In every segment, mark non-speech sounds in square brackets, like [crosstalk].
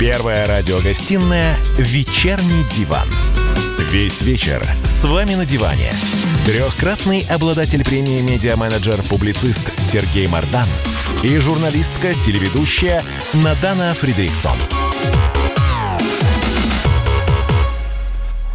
Первая радиогостинная «Вечерний диван». Весь вечер с вами на диване. Трехкратный обладатель премии «Медиа-менеджер», публицист Сергей Мардан и журналистка-телеведущая Надана Фридриксон.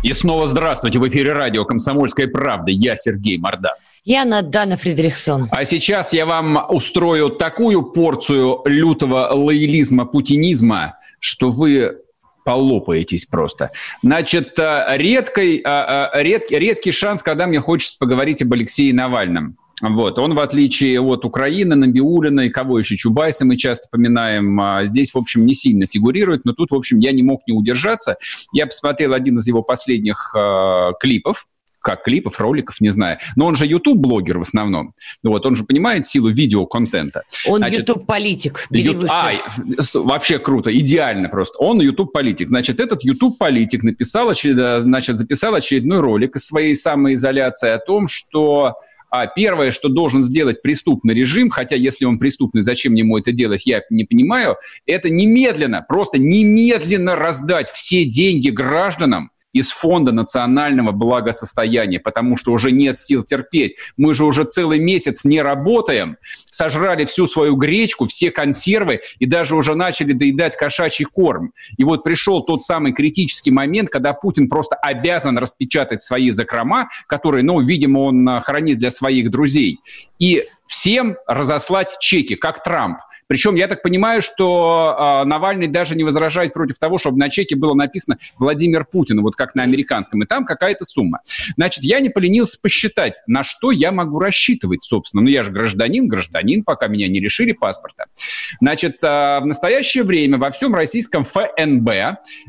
И снова здравствуйте. В эфире радио «Комсомольская правда». Я Сергей Мардан. Я Надана Фридрихсон. А сейчас я вам устрою такую порцию лютого лоялизма, путинизма, что вы полопаетесь просто. Значит, э, редкий, э, э, редкий, редкий шанс, когда мне хочется поговорить об Алексее Навальном. Вот. Он, в отличие от Украины, Набиулина и кого еще, Чубайса мы часто поминаем, а здесь, в общем, не сильно фигурирует, но тут, в общем, я не мог не удержаться. Я посмотрел один из его последних э, клипов, как клипов, роликов, не знаю. Но он же YouTube-блогер в основном. Вот, он же понимает силу видеоконтента. Он YouTube-политик. Ю... А, вообще круто, идеально просто. Он YouTube-политик. Значит, этот YouTube-политик написал, значит, записал очередной ролик из своей самоизоляции о том, что а первое, что должен сделать преступный режим, хотя если он преступный, зачем ему это делать, я не понимаю, это немедленно, просто немедленно раздать все деньги гражданам, из Фонда национального благосостояния, потому что уже нет сил терпеть. Мы же уже целый месяц не работаем, сожрали всю свою гречку, все консервы и даже уже начали доедать кошачий корм. И вот пришел тот самый критический момент, когда Путин просто обязан распечатать свои закрома, которые, ну, видимо, он а, хранит для своих друзей, и всем разослать чеки, как Трамп. Причем я так понимаю, что э, Навальный даже не возражает против того, чтобы на чеке было написано Владимир Путин, вот как на американском, и там какая-то сумма. Значит, я не поленился посчитать, на что я могу рассчитывать, собственно. Ну, я же гражданин, гражданин, пока меня не решили паспорта. Значит, э, в настоящее время во всем российском ФНБ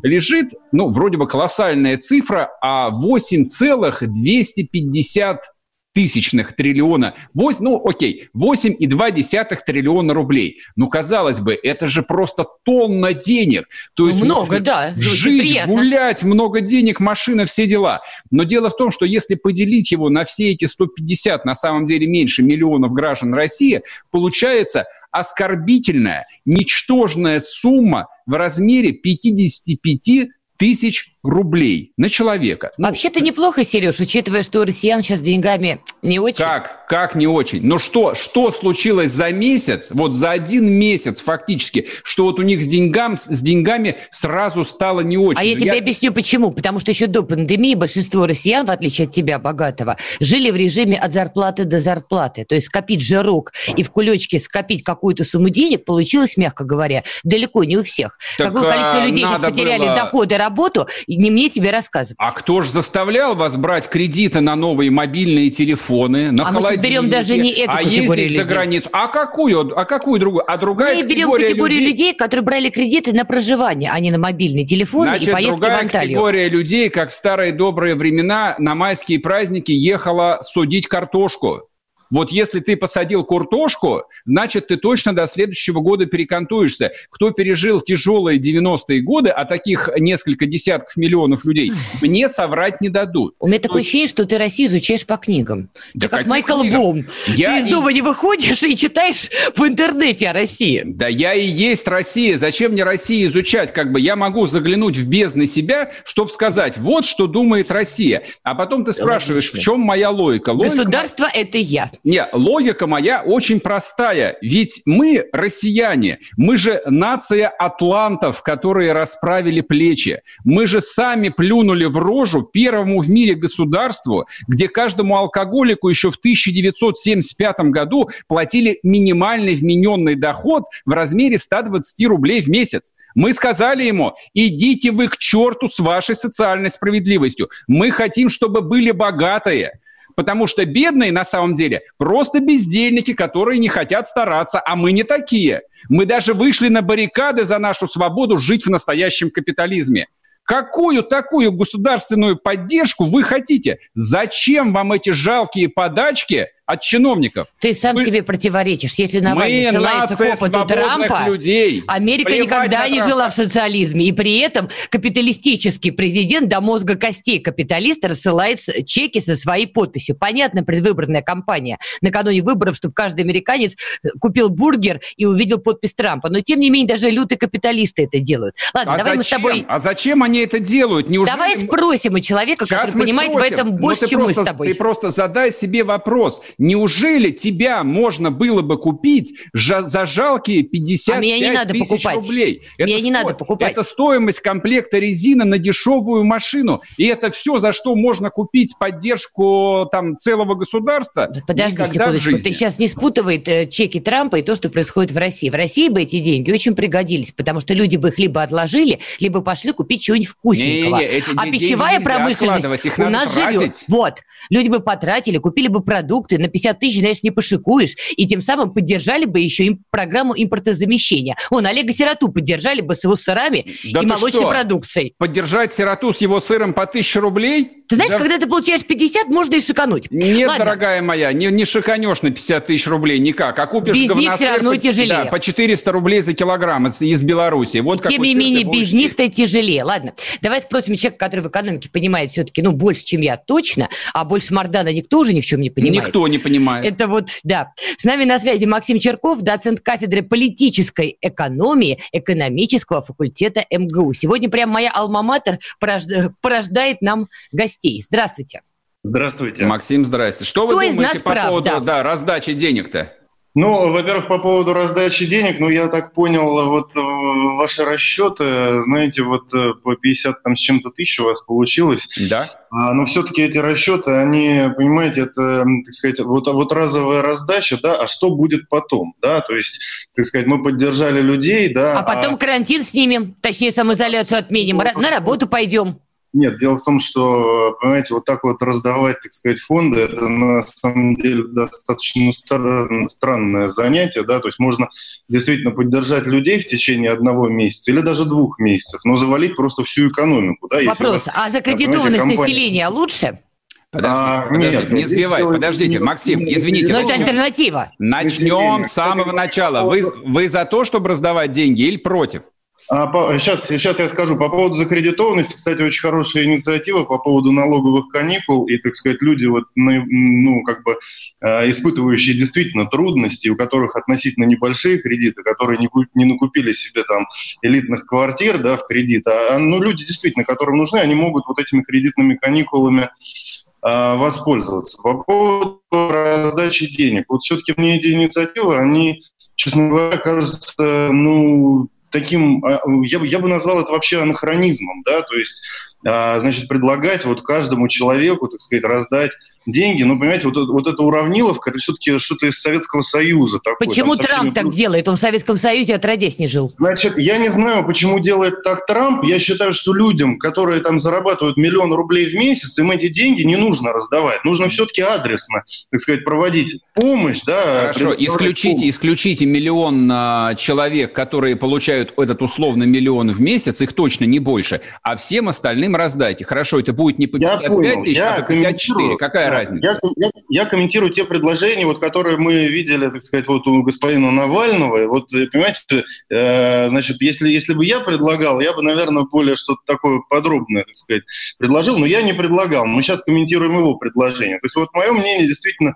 лежит, ну, вроде бы колоссальная цифра, а 8,250 тысячных триллиона, 8, ну окей, 8,2 триллиона рублей. Ну, казалось бы, это же просто тонна денег. То есть много, да. [laughs] Жить, приятно. гулять, много денег, машина, все дела. Но дело в том, что если поделить его на все эти 150, на самом деле меньше миллионов граждан России, получается оскорбительная, ничтожная сумма в размере 55 тысяч рублей на человека. Ну, Вообще-то неплохо, Сереж, учитывая, что у россиян сейчас деньгами не очень. Как? Как не очень? Но что, что случилось за месяц, вот за один месяц фактически, что вот у них с, деньгам, с деньгами сразу стало не очень? А я, я тебе объясню почему. Потому что еще до пандемии большинство россиян, в отличие от тебя, богатого, жили в режиме от зарплаты до зарплаты. То есть скопить жирок и в кулечке скопить какую-то сумму денег получилось, мягко говоря, далеко не у всех. Так, Какое количество людей сейчас потеряли было... доходы, работу, не мне тебе рассказывать. А кто же заставлял вас брать кредиты на новые мобильные телефоны, на а холодильники? мы берем даже не эту а ездить людей. за границу. А какую? А какую другую? А другая мы берем категорию людей... людей, которые брали кредиты на проживание, а не на мобильные телефоны Значит, и поездки другая в Анталию. категория людей, как в старые добрые времена, на майские праздники ехала судить картошку. Вот если ты посадил куртошку, значит, ты точно до следующего года перекантуешься. Кто пережил тяжелые 90-е годы, а таких несколько десятков миллионов людей, мне соврать не дадут. У меня такое ощущение, что ты Россию изучаешь по книгам. Да ты как Майкл книгам? Бум. Я ты из дома не выходишь и читаешь в интернете о России. Да я и есть Россия. Зачем мне Россию изучать? Как бы я могу заглянуть в бездны себя, чтобы сказать, вот что думает Россия. А потом ты спрашиваешь, в чем моя логика? логика... Государство – это я. Не, логика моя очень простая. Ведь мы, россияне, мы же нация атлантов, которые расправили плечи. Мы же сами плюнули в рожу первому в мире государству, где каждому алкоголику еще в 1975 году платили минимальный вмененный доход в размере 120 рублей в месяц. Мы сказали ему, идите вы к черту с вашей социальной справедливостью. Мы хотим, чтобы были богатые. Потому что бедные на самом деле просто бездельники, которые не хотят стараться, а мы не такие. Мы даже вышли на баррикады за нашу свободу жить в настоящем капитализме. Какую такую государственную поддержку вы хотите? Зачем вам эти жалкие подачки от чиновников. Ты сам Мы- себе противоречишь. Если Навальный Мы ссылается к опыту Трампа, людей. Америка Плевать никогда не Трампа. жила в социализме, и при этом капиталистический президент до мозга костей капиталиста рассылает чеки со своей подписью. Понятно, предвыборная кампания накануне выборов, чтобы каждый американец э, купил бургер и увидел подпись Трампа. Но, тем не менее, даже лютые капиталисты это делают. Ладно, А давай мы с зачем? тобой... А зачем они это делают? Неужели Давай спросим у человека, Сейчас который понимает спросим. в этом Но больше, чем мы с тобой. Ты просто задай себе вопрос. Неужели тебя можно было бы купить за жалкие 55 А меня не надо тысяч покупать. рублей? Меня не надо покупать. Это стоимость комплекта резины на дешевую машину. И это все, за что можно купить поддержку там целого государства? Подожди секундочку, ты сейчас не спутывай э, чеки Трампа и то, что происходит в России. В России бы эти деньги очень пригодились, потому что люди бы их либо отложили, либо пошли купить чего-нибудь вкусненького. Не-не-не, эти а пищевая промышленность их у нас тратить. живет. Вот. Люди бы потратили, купили бы продукты, на 50 тысяч, знаешь, не пошикуешь, и тем самым поддержали бы еще им программу импортозамещения. Вон, Олега Сироту поддержали бы с его сырами Да и молочной что? продукцией. Поддержать сироту с его сыром по 1000 рублей? Ты знаешь, Да когда ты получаешь 50, можно и шикануть. Нет, Ладно. дорогая моя, не, не шиканешь на 50 тысяч рублей никак, а купишь Без них всё равно по, тяжелее. да, по 400 рублей за килограмм из, из Беларуси. Вот Тем не менее, без них-то тяжелее. Ладно, давай спросим человека, который в экономике понимает все-таки, ну, больше, чем я, точно, а больше Мардана никто уже ни в чем не понимает. Никто не понимает. Это вот, да. С нами на связи Максим Черков, доцент кафедры политической экономии экономического факультета МГУ. Сегодня прям моя алма-матер порожда- порождает нам гостей. Здравствуйте. Здравствуйте. Максим, здрасте. Что Кто вы из думаете нас по прав, поводу да? да, раздачи денег-то? Ну, во-первых, по поводу раздачи денег, ну, я так понял, вот э, ваши расчеты, знаете, вот э, по 50 там с чем-то тысяч у вас получилось, Да? А, но все-таки эти расчеты, они, понимаете, это, так сказать, вот, вот разовая раздача, да, а что будет потом, да, то есть, так сказать, мы поддержали людей, да. А потом карантин снимем, точнее, самоизоляцию отменим, на работу пойдем. Нет, дело в том, что, понимаете, вот так вот раздавать, так сказать, фонды, это на самом деле достаточно стар- странное занятие, да, то есть можно действительно поддержать людей в течение одного месяца или даже двух месяцев, но завалить просто всю экономику, да. Вопрос, вас- а закредитованность компания- населения лучше? Подождите, А, подождите, нет, не здесь сбивай, дело подождите, не- Максим, не- извините. Но это альтернатива. Начнем с самого начала. Вы, вы за то, чтобы раздавать деньги или против? А, по- сейчас, сейчас я скажу. По поводу закредитованности, кстати, очень хорошая инициатива по поводу налоговых каникул. И, так сказать, люди, вот, ну, как бы, э, испытывающие действительно трудности, у которых относительно небольшие кредиты, которые не, не накупили себе там элитных квартир да, в кредит, а ну, люди действительно, которым нужны, они могут вот этими кредитными каникулами а, воспользоваться. По поводу раздачи денег. Вот все-таки мне эти инициативы, они, честно говоря, кажутся, ну, таким, а, я, я бы назвал это вообще анахронизмом, да, то есть, а, значит, предлагать вот каждому человеку, так сказать, раздать деньги, ну, понимаете, вот, это- вот эта уравниловка, это все-таки что-то из Советского Союза. Такое, Почему Трамп так делает? Он в Советском Союзе отродясь не жил. Значит, я не знаю, почему делает так Трамп. Я считаю, что людям, которые там зарабатывают миллион рублей в месяц, им эти деньги не нужно раздавать. Нужно все-таки адресно, так сказать, проводить помощь, да. Хорошо, исключите, помощь. исключите миллион а, человек, которые получают этот условно миллион в месяц, их точно не больше, а всем остальным раздайте. Хорошо, это будет не по Я 55 понял, тысяч, я а по 54. комментирую. Какая разница? Я, я- я комментирую те предложения, вот, которые мы видели, так сказать, вот у господина Навального. И Вот, понимаете, э, значит, если, если бы я предлагал, я бы, наверное, более что-то такое подробное, так сказать, предложил, но я не предлагал. Мы сейчас комментируем его предложение. То есть вот мое мнение действительно,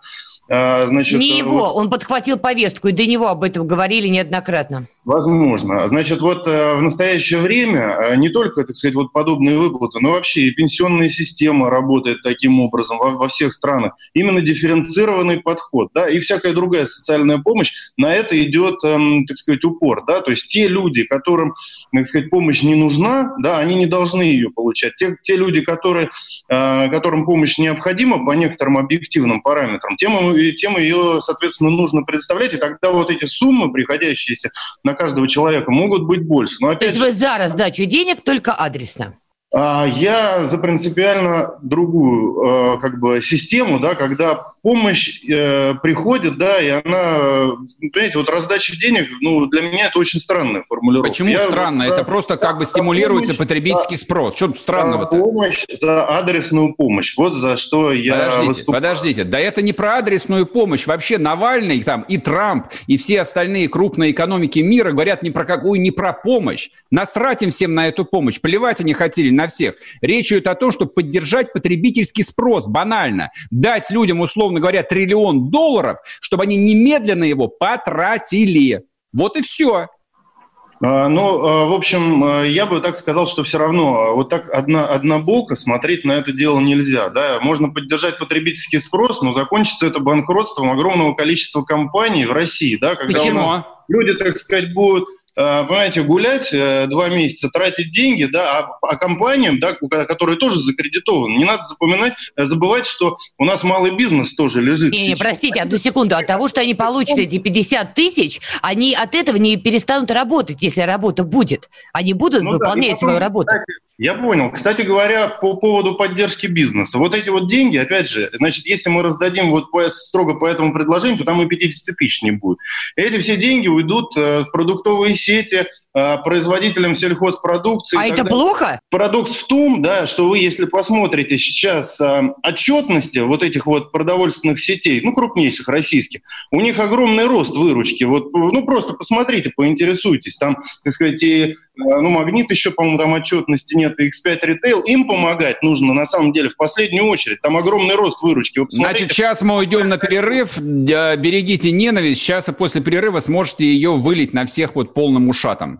э, значит... Не э, его, он подхватил повестку, и до него об этом говорили неоднократно. Возможно. Значит, вот э, в настоящее время э, не только, так сказать, вот подобные выплаты, но вообще и пенсионная система работает таким образом во, во всех странах. Именно дифференцированный подход, да, и всякая другая социальная помощь, на это идет, эм, так сказать, упор, да, то есть те люди, которым, так сказать, помощь не нужна, да, они не должны ее получать. Те, те люди, которые, э, которым помощь необходима по некоторым объективным параметрам, тем, тем ее, соответственно, нужно предоставлять, и тогда вот эти суммы, приходящиеся на каждого человека, могут быть больше. Но То опять есть же, вы за раздачу денег только адресно. А, Я за принципиально другую э, как бы, систему, да, когда помощь э, приходит, да, и она, понимаете, вот раздача денег, ну, для меня это очень странная формулировка. Почему Я, странно? Вот, это просто как бы стимулируется помощь, потребительский за, спрос. Что тут странного-то? Помощь за адресную помощь. Вот за что я Подождите, выступаю. подождите. Да это не про адресную помощь. Вообще Навальный там и Трамп, и все остальные крупные экономики мира говорят не про какую, не про помощь. Насрать им всем на эту помощь. Плевать они хотели на всех. Речь идет о том, чтобы поддержать потребительский спрос. Банально. Дать людям, условно говоря, триллион долларов, чтобы они немедленно его потратили. Вот и все. А, ну, а, в общем, а, я бы так сказал, что все равно вот так одна, однобоко смотреть на это дело нельзя. Да? Можно поддержать потребительский спрос, но закончится это банкротством огромного количества компаний в России. Да? Когда Почему? люди, так сказать, будут понимаете, гулять э, два месяца, тратить деньги, да, а, а компаниям, да, которые тоже закредитованы, не надо запоминать, э, забывать, что у нас малый бизнес тоже лежит. Не, не, простите, одну секунду, от того, что они получат эти 50 тысяч, они от этого не перестанут работать, если работа будет. Они будут ну, выполнять да, потом, свою работу. Кстати, я понял. Кстати говоря, по поводу поддержки бизнеса. Вот эти вот деньги, опять же, значит, если мы раздадим вот по, строго по этому предложению, то там и 50 тысяч не будет. Эти все деньги уйдут в продуктовые сети, Э, производителям сельхозпродукции. А это плохо? Парадокс в том, да, что вы, если посмотрите сейчас э, отчетности вот этих вот продовольственных сетей, ну, крупнейших российских, у них огромный рост выручки. Вот, ну, просто посмотрите, поинтересуйтесь. Там, так сказать, и, э, ну, Магнит еще, по-моему, там отчетности нет, и X5 Retail. Им помогать нужно, на самом деле, в последнюю очередь. Там огромный рост выручки. Значит, сейчас мы уйдем на перерыв. Берегите ненависть. Сейчас и после перерыва сможете ее вылить на всех вот полным ушатом.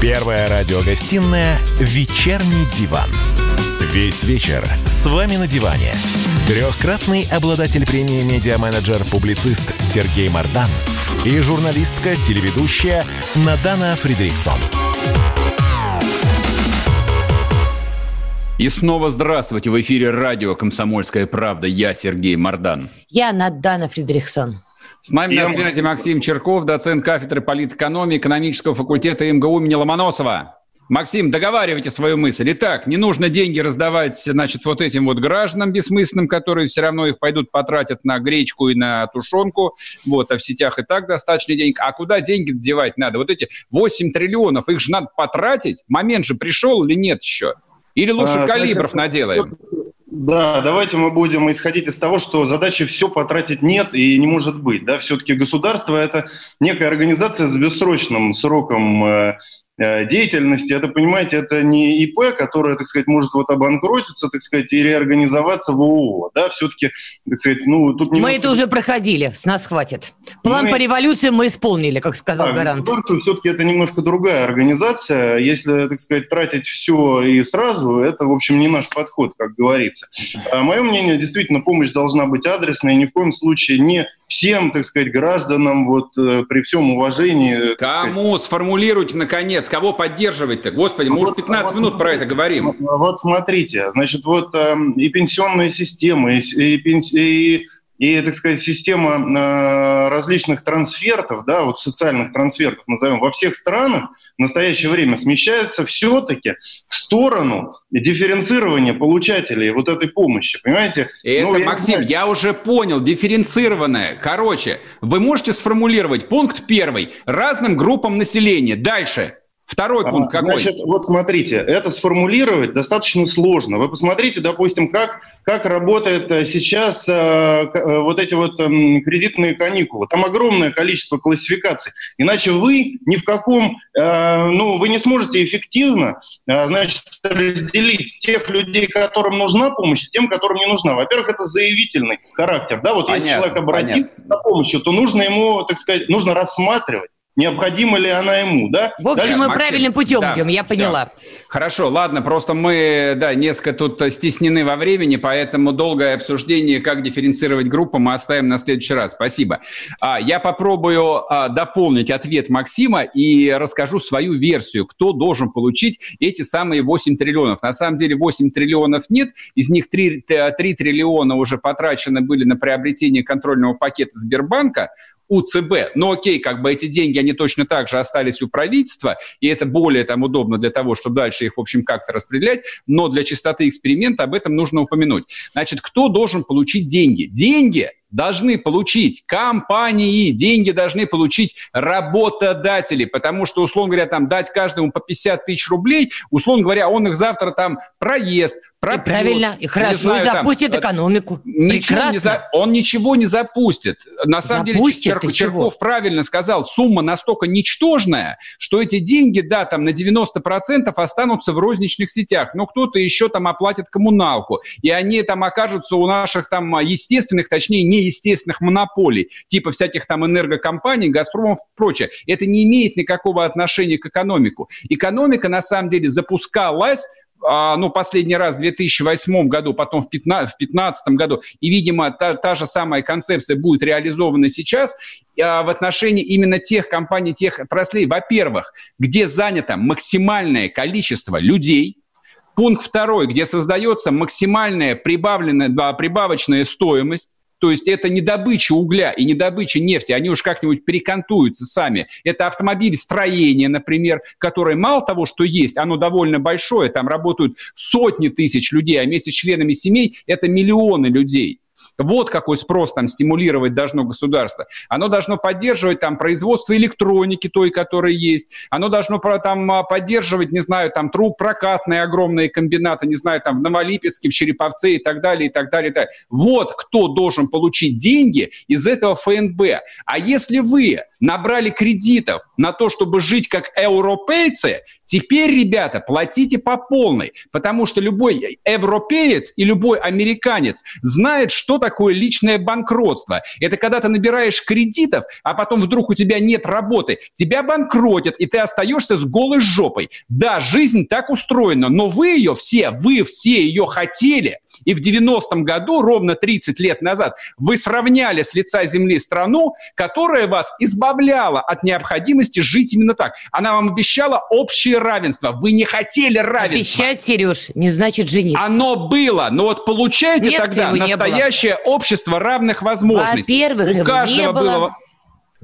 Первая радиогостинная «Вечерний диван». Весь вечер с вами на диване. Трехкратный обладатель премии «Медиа-менеджер-публицист» Сергей Мардан и журналистка-телеведущая Надана Фридриксон. И снова здравствуйте. В эфире радио «Комсомольская правда». Я Сергей Мардан. Я Надана Фридрихсон. С нами на связи Максим Черков, доцент кафедры политэкономии экономического факультета МГУ имени Ломоносова. Максим, договаривайте свою мысль. Итак, не нужно деньги раздавать, значит, вот этим вот гражданам бессмысленным, которые все равно их пойдут потратят на гречку и на тушенку, вот, а в сетях и так достаточно денег. А куда деньги девать надо? Вот эти 8 триллионов, их же надо потратить. Момент же пришел или нет еще? Или лучше а, калибров значит, наделаем? Да, давайте мы будем исходить из того, что задачи все потратить нет и не может быть. Да? Все-таки государство – это некая организация с бессрочным сроком э, деятельности, это, понимаете, это не ИП, которое, так сказать, может вот обанкротиться, так сказать, и реорганизоваться в ООО, да, все-таки, так сказать, ну, тут немножко... Мы это уже проходили, с нас хватит. План мы... по революции мы исполнили, как сказал да, Гарант. все-таки это немножко другая организация, если, так сказать, тратить все и сразу, это, в общем, не наш подход, как говорится. А мое мнение, действительно, помощь должна быть адресной, ни в коем случае не всем, так сказать, гражданам, вот э, при всем уважении. Кому? Сказать... Сформулируйте, наконец, кого поддерживать-то? Господи, мы вот, уже 15 вот, минут про это говорим. Вот смотрите, значит, вот э, и пенсионная система, и, и, и и, так сказать, система э, различных трансфертов, да, вот социальных трансфертов, назовем, во всех странах в настоящее время смещается все-таки в сторону дифференцирования получателей вот этой помощи, понимаете? Это, ну, я Максим, знаю. я уже понял, дифференцированное. Короче, вы можете сформулировать пункт первый разным группам населения. Дальше. Второй пункт какой? Значит, вот смотрите, это сформулировать достаточно сложно. Вы посмотрите, допустим, как, как работает э, сейчас э, э, вот эти вот э, кредитные каникулы. Там огромное количество классификаций. Иначе вы ни в каком, э, ну, вы не сможете эффективно, э, значит, разделить тех людей, которым нужна помощь, и тем, которым не нужна. Во-первых, это заявительный характер. Да, вот понятно, если человек обратит понятно. за помощью, то нужно ему, так сказать, нужно рассматривать необходима ли она ему, да? В общем, Дальше, мы Максим, правильным путем да, идем, я все. поняла. Хорошо, ладно, просто мы, да, несколько тут стеснены во времени, поэтому долгое обсуждение, как дифференцировать группу, мы оставим на следующий раз. Спасибо. А, я попробую а, дополнить ответ Максима и расскажу свою версию, кто должен получить эти самые 8 триллионов. На самом деле 8 триллионов нет, из них 3, 3 триллиона уже потрачены были на приобретение контрольного пакета Сбербанка, у ЦБ. Но окей, как бы эти деньги, они точно так же остались у правительства, и это более там удобно для того, чтобы дальше их, в общем, как-то распределять, но для чистоты эксперимента об этом нужно упомянуть. Значит, кто должен получить деньги? Деньги должны получить компании, деньги должны получить работодатели, потому что, условно говоря, там дать каждому по 50 тысяч рублей, условно говоря, он их завтра там проест, пропьет. И правильно, и хорошо, знаю, и запустит там, экономику. Ничего не за, он ничего не запустит. На самом запустит, деле, Чер, Черков правильно сказал, сумма настолько ничтожная, что эти деньги, да, там на 90% останутся в розничных сетях, но кто-то еще там оплатит коммуналку, и они там окажутся у наших там естественных, точнее, не неестественных монополий, типа всяких там энергокомпаний, Газпромов и прочее. Это не имеет никакого отношения к экономику. Экономика, на самом деле, запускалась а, ну, последний раз в 2008 году, потом в 2015 году, и, видимо, та, та же самая концепция будет реализована сейчас а, в отношении именно тех компаний, тех отраслей, во-первых, где занято максимальное количество людей, Пункт второй, где создается максимальная прибавленная, прибавочная стоимость, то есть это не добыча угля и не добыча нефти, они уж как-нибудь перекантуются сами. Это автомобили строения, например, которые мало того, что есть, оно довольно большое, там работают сотни тысяч людей, а вместе с членами семей это миллионы людей. Вот какой спрос там стимулировать должно государство. Оно должно поддерживать там производство электроники той, которая есть. Оно должно там а, поддерживать, не знаю, там труп прокатные огромные комбинаты, не знаю, там в Новолипецке, в Череповце и так далее, и так далее, и так далее. Вот кто должен получить деньги из этого ФНБ. А если вы набрали кредитов на то, чтобы жить как европейцы, теперь, ребята, платите по полной, потому что любой европеец и любой американец знает, что такое личное банкротство. Это когда ты набираешь кредитов, а потом вдруг у тебя нет работы, тебя банкротят, и ты остаешься с голой жопой. Да, жизнь так устроена, но вы ее все, вы все ее хотели, и в 90-м году, ровно 30 лет назад, вы сравняли с лица земли страну, которая вас избавляла избавляла от необходимости жить именно так. Она вам обещала общее равенство. Вы не хотели равенства. Обещать, Сереж, не значит жениться. Оно было, но вот получаете Нет, тогда настоящее общество равных возможностей. Во-первых, У каждого не было... было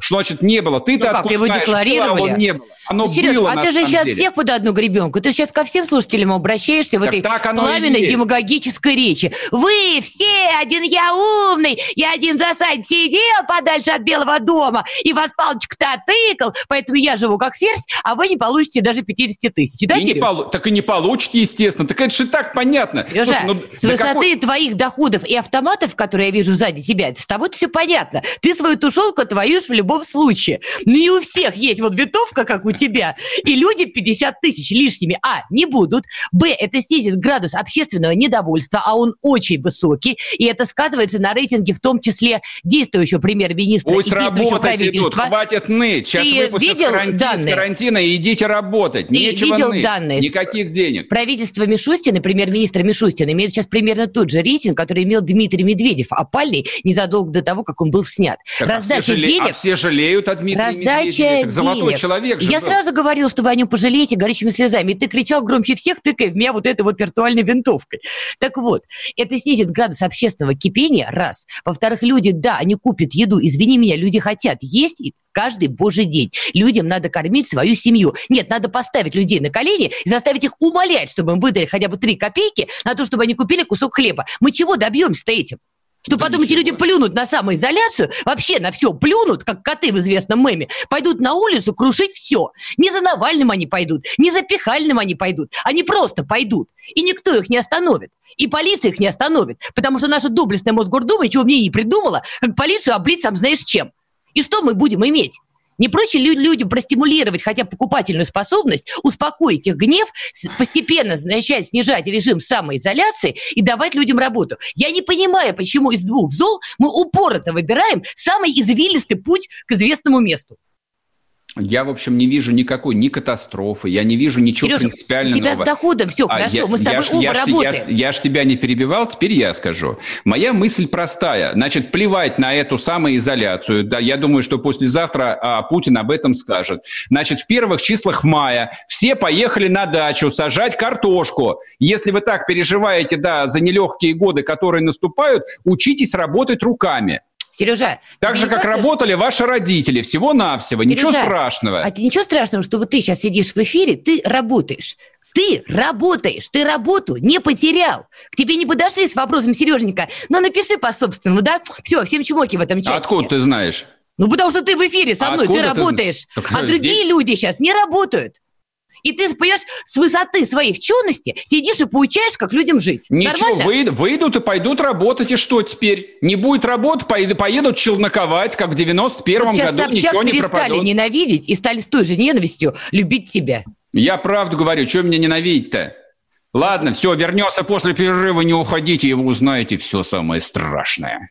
что значит не было? Ты-то ну, как, его декларировали? Было, не было. Оно ну, Сереж, было, а ты же сейчас деле. всех под одну гребенку. Ты сейчас ко всем слушателям обращаешься так в этой пламенной демагогической речи. Вы все, один я умный, я один в засаде сидел подальше от Белого дома, и вас палочка-то отыкал, поэтому я живу как ферзь, а вы не получите даже 50 тысяч. Да, и не полу- так и не получите, естественно. Так это же так понятно. Сережа, Слушай, ну, с высоты какой... твоих доходов и автоматов, которые я вижу сзади тебя, с тобой все понятно. Ты свою тушенку твоюшь в любом случае. Ну и у всех есть вот винтовка, как у тебя, и люди 50 тысяч лишними, а, не будут, б, это снизит градус общественного недовольства, а он очень высокий, и это сказывается на рейтинге в том числе действующего премьер-министра Пусть и действующего правительства. Тут, хватит ныть. Сейчас Ты выпустят видел с, данные? с карантина и идите работать. Ты Нечего видел ныть. данные? Никаких денег. Правительство Мишустина, премьер-министр Мишустин, имеет сейчас примерно тот же рейтинг, который имел Дмитрий Медведев, опальный незадолго до того, как он был снят. Так, Раздача а все жале... денег... А все жалеют от Дмитрия Раздача Медведева. Так золотой денег. человек же Я был. Сразу говорил, что вы о нем пожалеете горячими слезами. И ты кричал громче всех, тыкая в меня вот этой вот виртуальной винтовкой. Так вот, это снизит градус общественного кипения, раз. Во-вторых, люди, да, они купят еду. Извини меня, люди хотят есть каждый божий день. Людям надо кормить свою семью. Нет, надо поставить людей на колени и заставить их умолять, чтобы им выдали хотя бы три копейки на то, чтобы они купили кусок хлеба. Мы чего добьемся-то этим? Что да потом эти люди плюнут на самоизоляцию, вообще на все плюнут, как коты в известном меме, пойдут на улицу крушить все. Не за Навальным они пойдут, не за Пихальным они пойдут. Они просто пойдут. И никто их не остановит. И полиция их не остановит. Потому что наша доблестная Мосгордума ничего мне не придумала, как полицию облить сам знаешь чем. И что мы будем иметь? Не проще ли людям простимулировать хотя бы покупательную способность, успокоить их гнев, постепенно начать снижать режим самоизоляции и давать людям работу? Я не понимаю, почему из двух зол мы упорото выбираем самый извилистый путь к известному месту. Я, в общем, не вижу никакой ни катастрофы, я не вижу ничего Сережа, принципиально у тебя с доходом все а, хорошо, я, мы с тобой я, оба я, работаем. Я, я ж тебя не перебивал, теперь я скажу. Моя мысль простая. Значит, плевать на эту самоизоляцию. Да, я думаю, что послезавтра а, Путин об этом скажет. Значит, в первых числах мая все поехали на дачу сажать картошку. Если вы так переживаете, да, за нелегкие годы, которые наступают, учитесь работать руками. Сережа. Так же, как работали что... ваши родители, всего-навсего, Сережа, ничего страшного. А ты ничего страшного, что вот ты сейчас сидишь в эфире, ты работаешь. Ты работаешь, ты работу не потерял. К тебе не подошли с вопросом, Сереженька, но напиши по-собственному, да? Все, всем чмоки в этом чате. Откуда ты знаешь? Ну, потому что ты в эфире со мной, ты работаешь. Ты... а другие здесь... люди сейчас не работают. И ты, понимаешь, с высоты своей вчености сидишь и поучаешь, как людям жить. Ничего, выйдут, выйдут и пойдут работать, и что теперь? Не будет работы, поедут, поедут челноковать, как в 91-м вот году, Собчак ничего не перестали пропадут. ненавидеть и стали с той же ненавистью любить тебя. Я правду говорю, что меня ненавидеть-то? Ладно, все, вернется после перерыва, не уходите, и вы узнаете все самое страшное.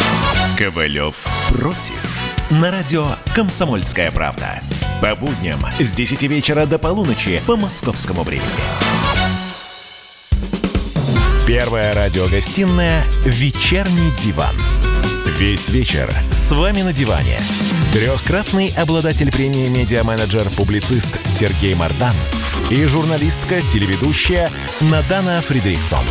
Ковалев против. На радио «Комсомольская правда». По будням с 10 вечера до полуночи по московскому времени. Первая радиогостинная «Вечерний диван». Весь вечер с вами на диване. Трехкратный обладатель премии «Медиа-менеджер-публицист» Сергей Мардан и журналистка-телеведущая Надана Фридрихсон.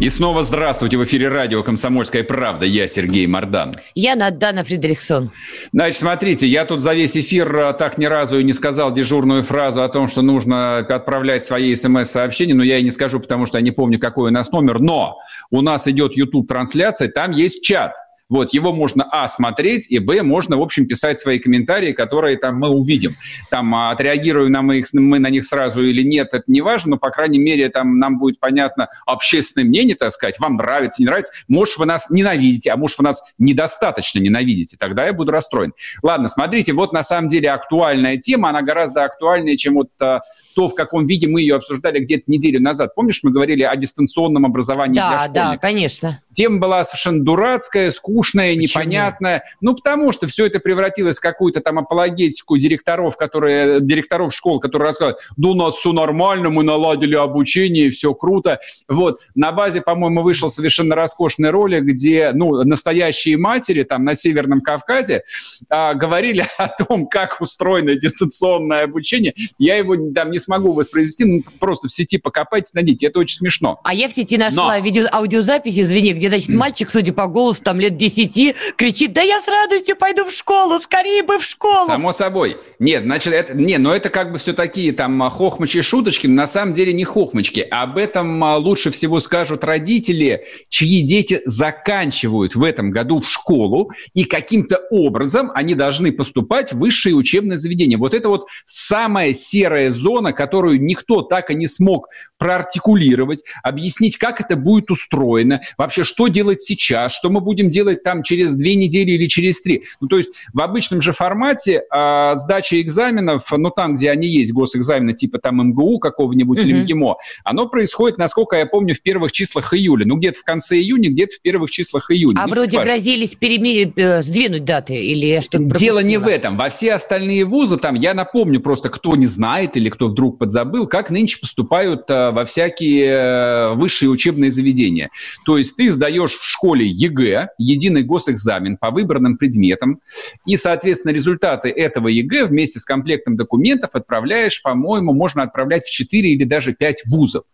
И снова здравствуйте. В эфире радио «Комсомольская правда». Я Сергей Мордан. Я Надана Фридрихсон. Значит, смотрите, я тут за весь эфир а, так ни разу и не сказал дежурную фразу о том, что нужно отправлять свои смс-сообщения, но я и не скажу, потому что я не помню, какой у нас номер. Но у нас идет YouTube-трансляция, там есть чат – вот, его можно, а, смотреть, и, б, можно, в общем, писать свои комментарии, которые там мы увидим. Там, а, отреагируем на мы, их, мы на них сразу или нет, это не важно, но, по крайней мере, там нам будет понятно общественное мнение, так сказать, вам нравится, не нравится. Может, вы нас ненавидите, а может, вы нас недостаточно ненавидите. Тогда я буду расстроен. Ладно, смотрите, вот на самом деле актуальная тема, она гораздо актуальнее, чем вот а, то, в каком виде мы ее обсуждали где-то неделю назад. Помнишь, мы говорили о дистанционном образовании да, для школьников? Да, да, конечно. Тема была совершенно дурацкая, скучная Почему? непонятное. Ну, потому что все это превратилось в какую-то там апологетику директоров, которые, директоров школ, которые рассказывают, да у нас все нормально, мы наладили обучение, все круто. Вот. На базе, по-моему, вышел совершенно роскошный ролик, где, ну, настоящие матери там на Северном Кавказе а, говорили [laughs] о том, как устроено дистанционное обучение. Я его там не смогу воспроизвести, ну, просто в сети покопайте, найдите. Это очень смешно. А я в сети нашла Но... видео, аудиозапись, извини, где, значит, мальчик, судя по голосу, там лет 10 десяти кричит, да я с радостью пойду в школу, скорее бы в школу. Само собой. Нет, значит, это, не, но это как бы все такие там а, хохмочи шуточки, на самом деле не хохмочки. Об этом а, лучше всего скажут родители, чьи дети заканчивают в этом году в школу, и каким-то образом они должны поступать в высшие учебные заведения. Вот это вот самая серая зона, которую никто так и не смог проартикулировать, объяснить, как это будет устроено, вообще, что делать сейчас, что мы будем делать там через две недели или через три. Ну, то есть в обычном же формате э, сдача экзаменов, ну, там, где они есть, госэкзамены типа там МГУ какого-нибудь mm-hmm. или МГИМО, оно происходит, насколько я помню, в первых числах июля. Ну, где-то в конце июня, где-то в первых числах июня. А не вроде важно. грозились переме... Э, сдвинуть даты или что-то Дело не в этом. Во все остальные вузы, там, я напомню просто, кто не знает или кто вдруг подзабыл, как нынче поступают а, во всякие а, высшие учебные заведения. То есть ты сдаешь в школе ЕГЭ, единый единый госэкзамен по выбранным предметам, и, соответственно, результаты этого ЕГЭ вместе с комплектом документов отправляешь, по-моему, можно отправлять в 4 или даже 5 вузов.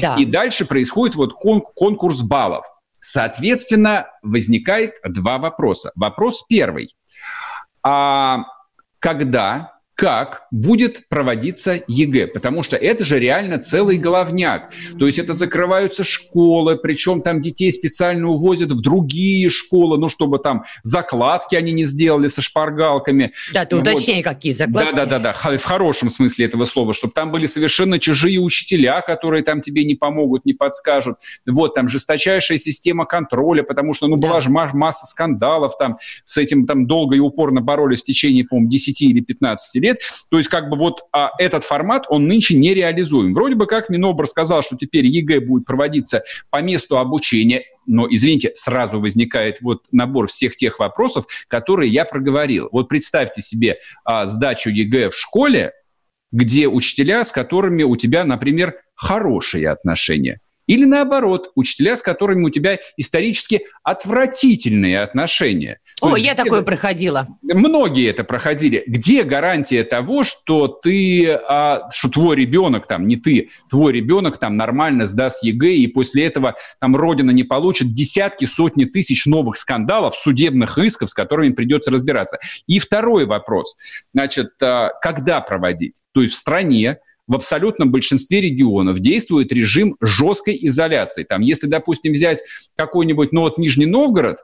Да. И дальше происходит вот кон- конкурс баллов. Соответственно, возникает два вопроса. Вопрос первый. А когда как будет проводиться ЕГЭ, потому что это же реально целый головняк. То есть это закрываются школы, причем там детей специально увозят в другие школы, ну, чтобы там закладки они не сделали со шпаргалками. Да, ты вот. уточняй, какие закладки. Да-да-да, в хорошем смысле этого слова, чтобы там были совершенно чужие учителя, которые там тебе не помогут, не подскажут. Вот, там жесточайшая система контроля, потому что, ну, была да. же масса скандалов, там, с этим там долго и упорно боролись в течение, по-моему, 10 или 15 лет. То есть как бы вот а, этот формат, он нынче не реализуем. Вроде бы как Минобр сказал, что теперь ЕГЭ будет проводиться по месту обучения, но, извините, сразу возникает вот набор всех тех вопросов, которые я проговорил. Вот представьте себе а, сдачу ЕГЭ в школе, где учителя, с которыми у тебя, например, хорошие отношения. Или наоборот, учителя, с которыми у тебя исторически отвратительные отношения. О, есть, я такое проходила. Многие это проходили. Где гарантия того, что ты, а, что твой ребенок там, не ты, твой ребенок там нормально сдаст ЕГЭ, и после этого там Родина не получит десятки, сотни тысяч новых скандалов, судебных исков, с которыми придется разбираться. И второй вопрос. Значит, а, когда проводить? То есть в стране в абсолютном большинстве регионов действует режим жесткой изоляции. Там, если, допустим, взять какой-нибудь, ну вот Нижний Новгород,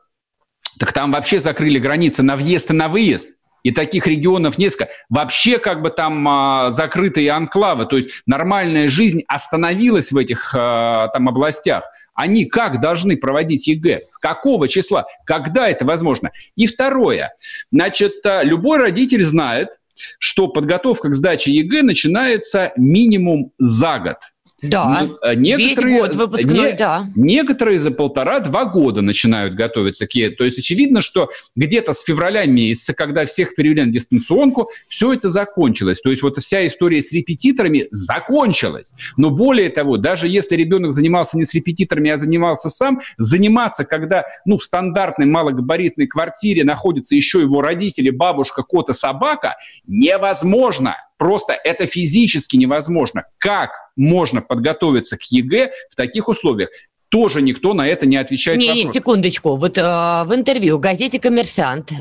так там вообще закрыли границы на въезд и на выезд. И таких регионов несколько. Вообще как бы там а, закрытые анклавы, то есть нормальная жизнь остановилась в этих а, там областях. Они как должны проводить ЕГЭ? Какого числа? Когда это возможно? И второе. Значит, а, любой родитель знает, что подготовка к сдаче ЕГЭ начинается минимум за год. Да, ну, а некоторые, весь год выпускной, не, да. Некоторые за полтора-два года начинают готовиться к ЕГЭ. То есть очевидно, что где-то с февраля месяца, когда всех перевели на дистанционку, все это закончилось. То есть вот вся история с репетиторами закончилась. Но более того, даже если ребенок занимался не с репетиторами, а занимался сам, заниматься, когда ну, в стандартной малогабаритной квартире находятся еще его родители, бабушка, кот и собака, невозможно. Просто это физически невозможно. Как можно подготовиться к ЕГЭ в таких условиях? тоже никто на это не отвечает. Не, не, секундочку. Вот э, в интервью газете «Коммерсант» э,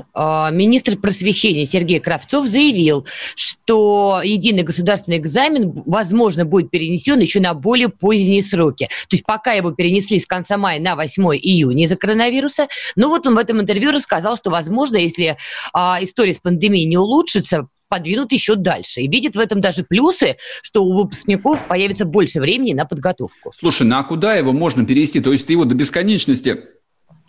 министр просвещения Сергей Кравцов заявил, что единый государственный экзамен, возможно, будет перенесен еще на более поздние сроки. То есть пока его перенесли с конца мая на 8 июня из-за коронавируса, но вот он в этом интервью рассказал, что, возможно, если э, история с пандемией не улучшится, подвинут еще дальше. И видит в этом даже плюсы, что у выпускников появится больше времени на подготовку. Слушай, ну а куда его можно перевести? То есть ты его до бесконечности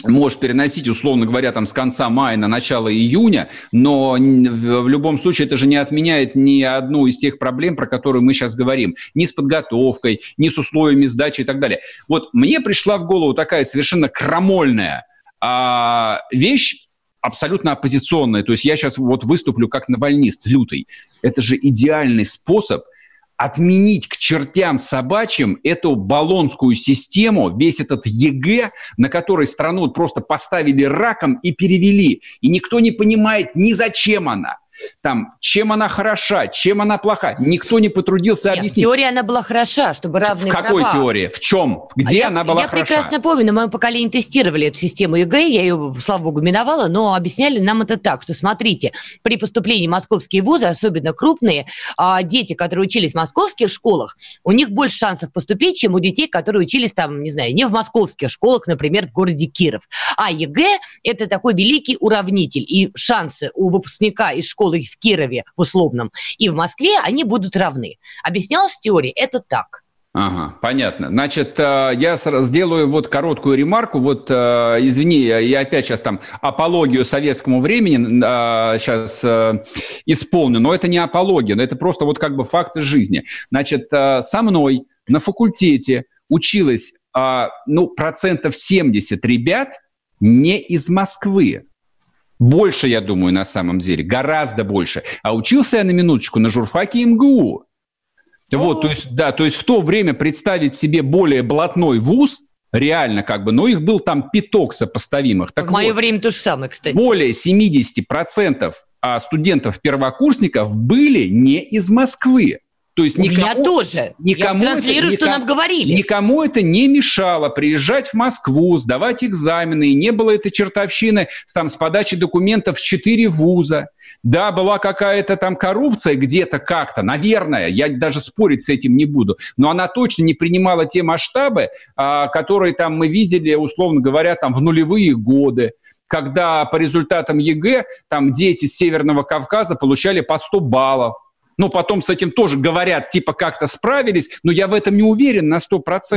можешь переносить, условно говоря, там с конца мая на начало июня, но в любом случае это же не отменяет ни одну из тех проблем, про которые мы сейчас говорим, ни с подготовкой, ни с условиями сдачи и так далее. Вот мне пришла в голову такая совершенно крамольная а, вещь, абсолютно оппозиционное. То есть я сейчас вот выступлю как навальнист лютый. Это же идеальный способ отменить к чертям собачьим эту болонскую систему, весь этот ЕГЭ, на который страну просто поставили раком и перевели. И никто не понимает ни зачем она там, чем она хороша, чем она плоха. Никто не потрудился Нет, объяснить. В теории она была хороша, чтобы равные В какой права. теории? В чем? Где а она я, была я хороша? Я прекрасно помню, на моем поколении тестировали эту систему ЕГЭ, я ее, слава богу, миновала, но объясняли нам это так, что смотрите, при поступлении в московские вузы, особенно крупные, а, дети, которые учились в московских школах, у них больше шансов поступить, чем у детей, которые учились там, не знаю, не в московских школах, например, в городе Киров. А ЕГЭ – это такой великий уравнитель, и шансы у выпускника из школы школы в Кирове, в условном, и в Москве, они будут равны. Объяснялось теории, это так. Ага, понятно. Значит, э, я сделаю вот короткую ремарку. Вот, э, извини, я опять сейчас там апологию советскому времени сейчас э, исполню, но это не апология, но это просто вот как бы факты жизни. Значит, со мной на факультете училось, ну, процентов 70 ребят не из Москвы. Больше, я думаю, на самом деле, гораздо больше. А учился я на минуточку на журфаке МГУ. Вот, то есть, да, то есть в то время представить себе более блатной вуз, реально как бы, но их был там пяток сопоставимых. Так в мое вот, время то же самое, кстати. Более 70% а, студентов-первокурсников были не из Москвы. То есть никому, меня тоже. Никому Я транслирую, это, что никому, нам говорили. Никому это не мешало приезжать в Москву, сдавать экзамены. И не было этой чертовщины там, с подачей документов в четыре вуза. Да, была какая-то там коррупция где-то как-то, наверное, я даже спорить с этим не буду, но она точно не принимала те масштабы, а, которые там мы видели, условно говоря, там в нулевые годы когда по результатам ЕГЭ там дети с Северного Кавказа получали по 100 баллов ну, потом с этим тоже говорят, типа, как-то справились, но я в этом не уверен на 100%.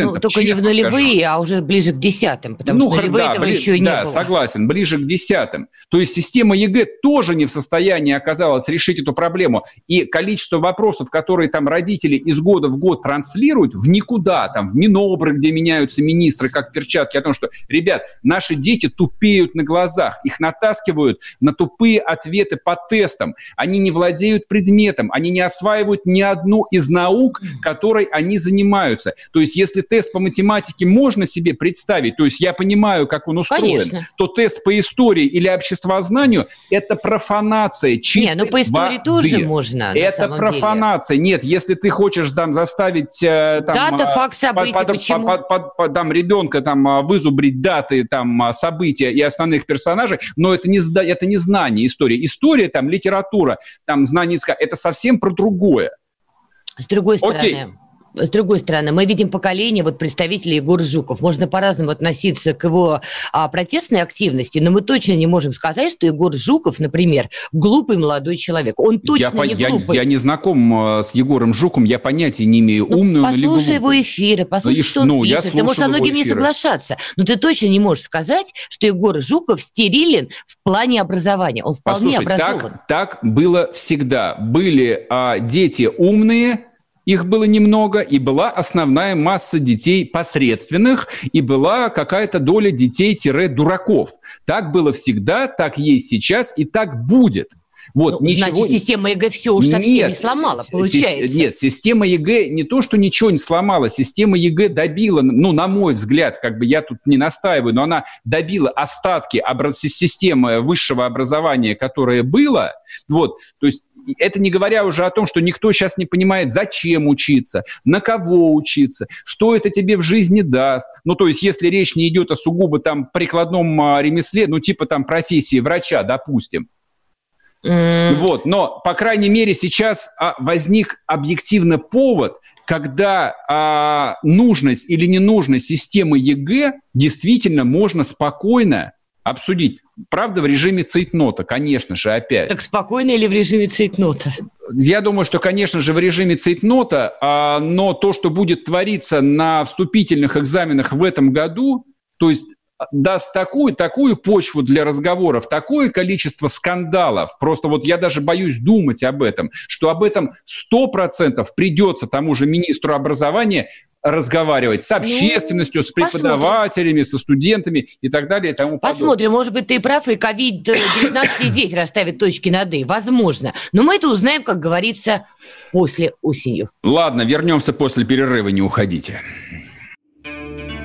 Ну, только не в нулевые, скажу. а уже ближе к десятым, потому ну, что нулевые да, этого бли... еще не да, было. согласен, ближе к десятым. То есть система ЕГЭ тоже не в состоянии оказалась решить эту проблему. И количество вопросов, которые там родители из года в год транслируют, в никуда, там, в Минобры, где меняются министры, как перчатки, о том, что, ребят, наши дети тупеют на глазах, их натаскивают на тупые ответы по тестам, они не владеют предметом, они не осваивают ни одну из наук, которой они занимаются. То есть если тест по математике можно себе представить, то есть я понимаю, как он устроен, Конечно. то тест по истории или обществознанию – это профанация чистой Не, ну по истории воды. тоже можно, Это профанация. Деле. Нет, если ты хочешь там заставить э, там, Дата, факт, события, под, почему? Под, под, под, там, ребенка там, э, вызубрить даты там, э, события и основных персонажей, но это не, это не знание истории. История, там, литература, там, знание это совсем про другое. С другой стороны, Окей с другой стороны, мы видим поколение вот представителей Егора Жуков. Можно по-разному относиться к его а, протестной активности, но мы точно не можем сказать, что Егор Жуков, например, глупый молодой человек. Он точно я, не глупый. Я, я не знаком э, с Егором Жуком, я понятия не имею, ну, умный он или глупый. Послушай его эфиры, послушай, ну, что он ну, пишет. Ты можешь со многим не соглашаться, но ты точно не можешь сказать, что Егор Жуков стерилен в плане образования. Он вполне Послушай, образован. Так, так было всегда. Были а, дети умные, их было немного, и была основная масса детей посредственных, и была какая-то доля детей-дураков. Так было всегда, так есть сейчас, и так будет. Вот, ну, ничего... Значит, система ЕГЭ все уж совсем нет, не сломала, получается. Си- нет, система ЕГЭ не то, что ничего не сломала, система ЕГЭ добила, ну, на мой взгляд, как бы я тут не настаиваю, но она добила остатки образ- системы высшего образования, которое было, вот, то есть это не говоря уже о том, что никто сейчас не понимает, зачем учиться, на кого учиться, что это тебе в жизни даст. Ну, то есть, если речь не идет о сугубо там прикладном а, ремесле, ну, типа там профессии врача, допустим. Мм. Вот, но, по крайней мере, сейчас а, возник объективно повод, когда а, нужность или ненужность системы ЕГЭ действительно можно спокойно обсудить. Правда, в режиме цейтнота, конечно же, опять. Так спокойно или в режиме цейтнота? Я думаю, что, конечно же, в режиме цейтнота, а, но то, что будет твориться на вступительных экзаменах в этом году, то есть даст такую, такую почву для разговоров, такое количество скандалов, просто вот я даже боюсь думать об этом, что об этом 100% придется тому же министру образования разговаривать с ну, общественностью, ну, с преподавателями, посмотрим. со студентами и так далее и тому подобное. Посмотрим, может быть, ты прав, и COVID-19 здесь расставит точки над «и». Возможно. Но мы это узнаем, как говорится, после осенью. Ладно, вернемся после перерыва, не уходите.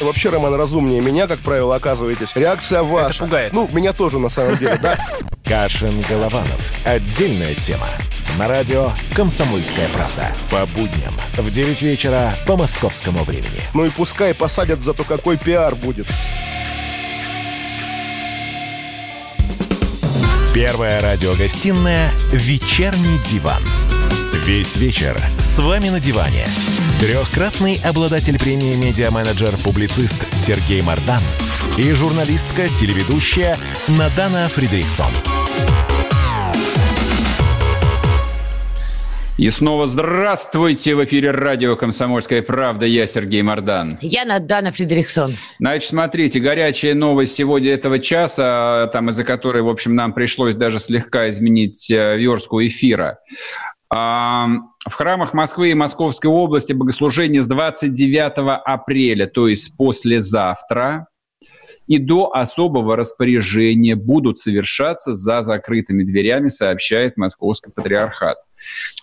Вообще, Роман, разумнее меня, как правило, оказываетесь. Реакция ваша. Это пугает. Ну, меня тоже, на самом деле, да. Кашин-Голованов. Отдельная тема. На радио «Комсомольская правда». По будням в 9 вечера по московскому времени. Ну и пускай посадят, зато какой пиар будет. Первая радиогостинная «Вечерний диван». Весь вечер с вами на диване. Трехкратный обладатель премии «Медиа-менеджер-публицист» Сергей Мардан и журналистка-телеведущая Надана Фридрихсон. И снова здравствуйте! В эфире радио «Комсомольская правда». Я Сергей Мордан. Я Надана Фредериксон. Значит, смотрите, горячая новость сегодня этого часа, там из-за которой, в общем, нам пришлось даже слегка изменить э, верстку эфира. В храмах Москвы и Московской области богослужение с 29 апреля, то есть послезавтра, и до особого распоряжения будут совершаться за закрытыми дверями, сообщает Московский патриархат.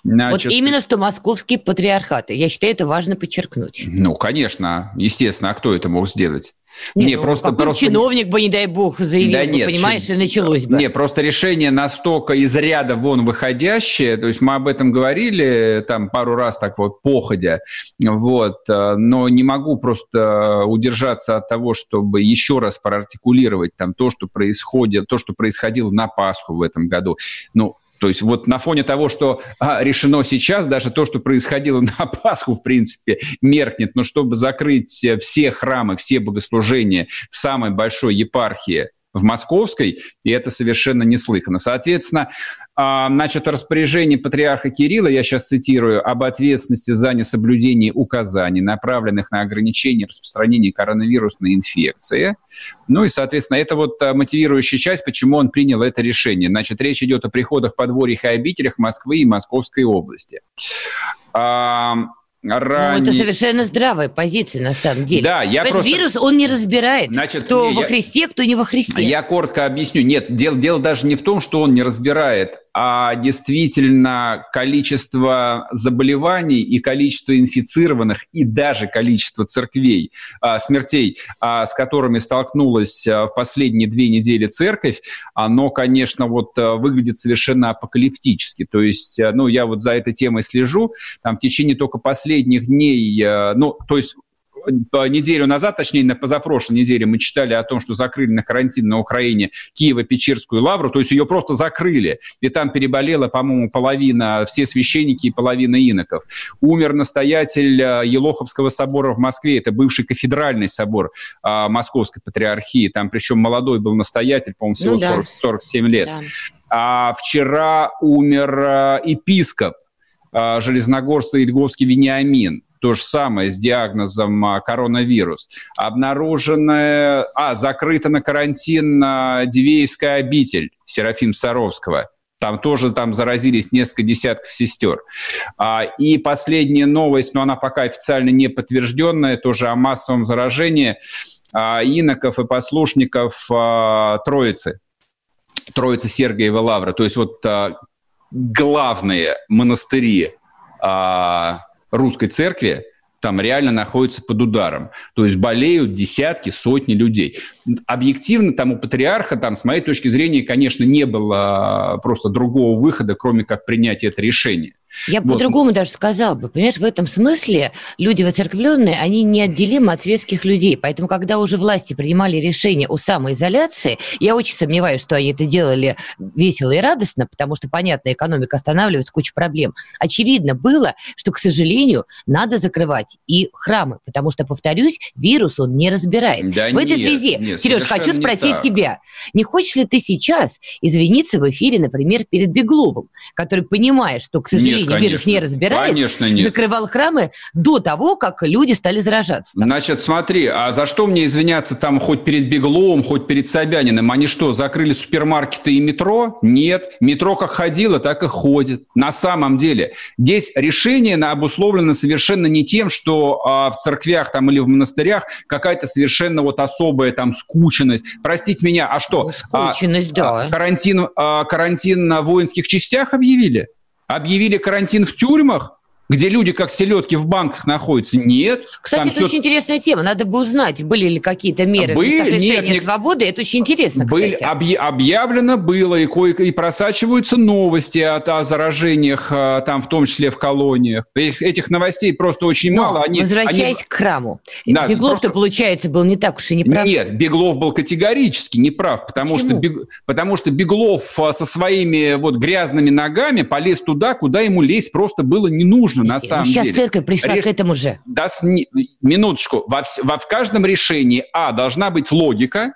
Значит, вот именно что московские патриархаты. Я считаю, это важно подчеркнуть. Ну, конечно, естественно. А кто это мог сделать? Не, не ну, просто, просто чиновник бы, не дай бог, заявил, да нет, понимаешь, чи... и началось бы. Не, просто решение настолько из ряда вон выходящее, то есть мы об этом говорили там пару раз так вот походя, вот, э, но не могу просто удержаться от того, чтобы еще раз проартикулировать там то, что происходит, то, что происходило на Пасху в этом году. Ну, то есть вот на фоне того, что а, решено сейчас, даже то, что происходило [laughs] на Пасху, в принципе, меркнет. Но чтобы закрыть все храмы, все богослужения в самой большой епархии в Московской, и это совершенно неслыханно. Соответственно, а, значит, распоряжение патриарха Кирилла, я сейчас цитирую, об ответственности за несоблюдение указаний, направленных на ограничение распространения коронавирусной инфекции. Ну и, соответственно, это вот а, мотивирующая часть, почему он принял это решение. Значит, речь идет о приходах, подворьях и обителях Москвы и Московской области. Ранее... Ну, это совершенно здравая позиция, на самом деле. Да, я просто... Вирус, он не разбирает, Значит, кто не, во Христе, кто не во Христе. Я коротко объясню. Нет, дело, дело даже не в том, что он не разбирает, а действительно количество заболеваний и количество инфицированных и даже количество церквей, а, смертей, а, с которыми столкнулась а, в последние две недели церковь, оно, конечно, вот выглядит совершенно апокалиптически. То есть, ну, я вот за этой темой слежу, там в течение только последних дней, ну, то есть неделю назад, точнее, на позапрошлой неделе мы читали о том, что закрыли на карантин на Украине Киево-Печерскую лавру, то есть ее просто закрыли, и там переболела, по-моему, половина, все священники и половина иноков. Умер настоятель э, Елоховского собора в Москве, это бывший кафедральный собор а, Московской Патриархии, там причем молодой был настоятель, по-моему, всего ну, да. 40, 47 лет. Да. А вчера умер э, епископ а, Железногорска Ильговский Вениамин то же самое с диагнозом а, коронавирус. Обнаруженная, а, закрыта на карантин а, Дивеевская обитель Серафим Саровского. Там тоже там заразились несколько десятков сестер. А, и последняя новость, но она пока официально не подтвержденная, тоже о массовом заражении а, иноков и послушников а, Троицы. Троицы Сергиева Лавра. То есть вот а, главные монастыри а, русской церкви там реально находятся под ударом. То есть болеют десятки, сотни людей. Объективно там у патриарха, там, с моей точки зрения, конечно, не было просто другого выхода, кроме как принять это решение. Я вот. по-другому даже сказал бы. Понимаешь, в этом смысле люди воцерквленные, они неотделимы от светских людей. Поэтому, когда уже власти принимали решение о самоизоляции, я очень сомневаюсь, что они это делали весело и радостно, потому что, понятно, экономика останавливается, куча проблем. Очевидно было, что, к сожалению, надо закрывать и храмы, потому что, повторюсь, вирус он не разбирает. Да в нет, этой связи, нет, Сереж, хочу спросить тебя, не хочешь ли ты сейчас извиниться в эфире, например, перед Бегловым, который понимает, что, к сожалению, нет, конечно, вирус не разбирает, конечно, нет. закрывал храмы до того, как люди стали заражаться. Там. Значит, смотри, а за что мне извиняться там хоть перед Бегловым, хоть перед Собяниным? Они что, закрыли супермаркеты и метро? Нет. Метро как ходило, так и ходит. На самом деле. Здесь решение обусловлено совершенно не тем, что а, в церквях там или в монастырях какая-то совершенно вот особая там скученность. Простите меня, а что? А, скученность, а, да. Карантин, а, карантин на воинских частях объявили? Объявили карантин в тюрьмах? Где люди как селедки в банках находятся. Нет. Кстати, это все... очень интересная тема. Надо бы узнать, были ли какие-то меры были, нет, свободы. Это очень интересно, были, объ... Объявлено было, и, кое и просачиваются новости о, о заражениях, а, там, в том числе в колониях. Этих, этих новостей просто очень Но, мало. Они, возвращаясь они... к храму. Да, Беглов-то, просто... получается, был не так уж и не прав. Нет, Беглов был категорически не прав, потому, что, Бег... потому что Беглов а, со своими вот грязными ногами полез туда, куда ему лезть просто было не нужно нужно на самом сейчас деле. Сейчас церковь пришла Реш... к этому же. Даст... Минуточку. Во, во, в каждом решении, а, должна быть логика,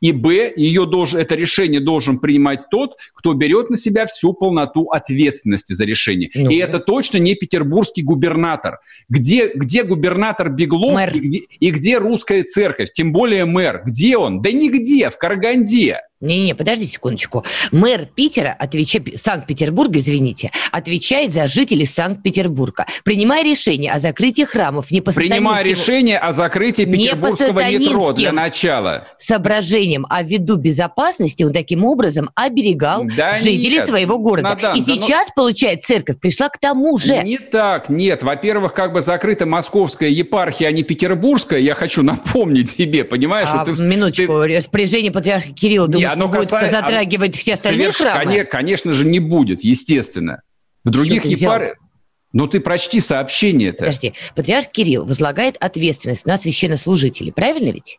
и б, ее должен, это решение должен принимать тот, кто берет на себя всю полноту ответственности за решение. Ну, и это точно не петербургский губернатор. Где, где губернатор Беглов мэр. и где, и где русская церковь, тем более мэр? Где он? Да нигде, в Караганде. Не-не, подождите секундочку. Мэр Питера, отвеча... Санкт-Петербурга, извините, отвечает за жителей Санкт-Петербурга, принимая решение о закрытии храмов не по Принимая решение о закрытии Петербургского метро для начала. Соображением, а ввиду безопасности он таким образом оберегал да жителей нет, своего города. Надан, И да сейчас, ну... получается, церковь пришла к тому же. Не так, нет. Во-первых, как бы закрыта московская епархия, а не петербургская. Я хочу напомнить тебе, понимаешь? А, ты, минуточку, ты... распоряжение патриарха Кирилла, думаю, оно будет касается, затрагивать все остальные соверш... храмы? Конечно же, не будет, естественно. В других епархиях... Ну, ты прочти сообщение-то. Подожди. Патриарх Кирилл возлагает ответственность на священнослужителей, правильно ведь?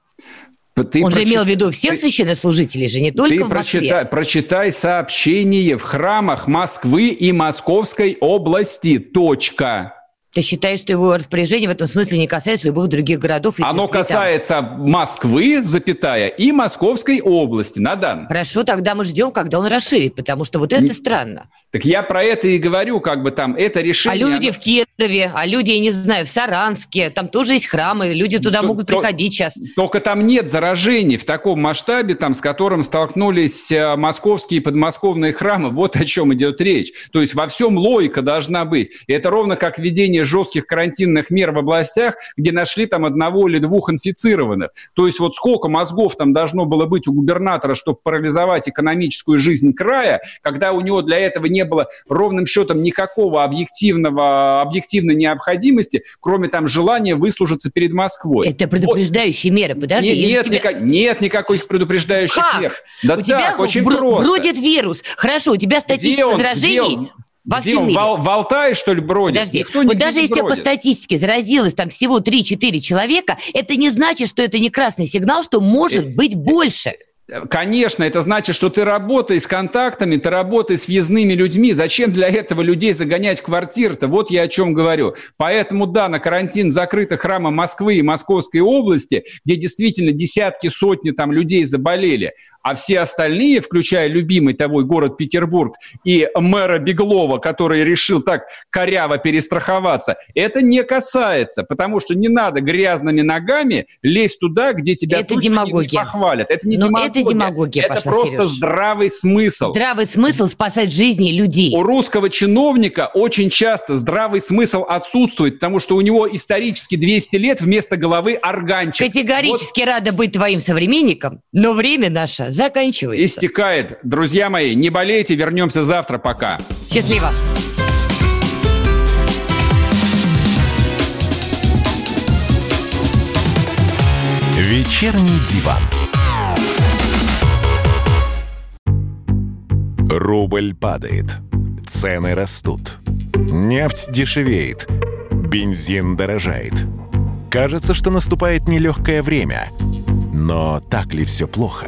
Ты Он прочит... же имел в виду всех священнослужителей же, не только ты в Москве. Прочитай, прочитай сообщение в храмах Москвы и Московской области. Точка. Ты считаешь, что его распоряжение в этом смысле не касается любых других городов? И Оно касается? Москвы, запятая, и Московской области на данный. Хорошо, тогда мы ждем, когда он расширит, потому что вот это странно. Так я про это и говорю, как бы там, это решение... А люди оно... в Кирове, а люди, я не знаю, в Саранске, там тоже есть храмы, люди туда то, могут то, приходить сейчас. Только там нет заражений в таком масштабе, там, с которым столкнулись э, московские и подмосковные храмы. Вот о чем идет речь. То есть во всем логика должна быть. И это ровно как введение жестких карантинных мер в областях, где нашли там одного или двух инфицированных. То есть вот сколько мозгов там должно было быть у губернатора, чтобы парализовать экономическую жизнь края, когда у него для этого не не было ровным счетом никакого объективного, объективной необходимости, кроме там желания выслужиться перед Москвой. Это предупреждающие вот. меры, подожди. Нет, нет, тебя... нет никаких предупреждающих как? мер. Да у тебя так, очень бр- просто. бродит вирус. Хорошо, у тебя статистика он, возражений... Во Где он, в, в Алтае, что ли, бродит? Подожди, Никто вот даже если бродит. по статистике заразилось там всего 3-4 человека, это не значит, что это не красный сигнал, что может э, быть больше. Конечно, это значит, что ты работаешь с контактами, ты работаешь с въездными людьми. Зачем для этого людей загонять в квартиры-то? Вот я о чем говорю. Поэтому, да, на карантин закрыты храмы Москвы и Московской области, где действительно десятки, сотни там людей заболели а все остальные, включая любимый того город Петербург и мэра Беглова, который решил так коряво перестраховаться, это не касается, потому что не надо грязными ногами лезть туда, где тебя это точно не, не похвалят. Это не Но демагогия. Это, демагогия, это Паша просто Сереж. здравый смысл. Здравый смысл спасать жизни людей. У русского чиновника очень часто здравый смысл отсутствует, потому что у него исторически 200 лет вместо головы органчик. Категорически вот. рада быть твоим современником, но время наше заканчивается. Истекает. Друзья мои, не болейте, вернемся завтра. Пока. Счастливо. Вечерний диван. Рубль падает. Цены растут. Нефть дешевеет. Бензин дорожает. Кажется, что наступает нелегкое время. Но так ли все плохо?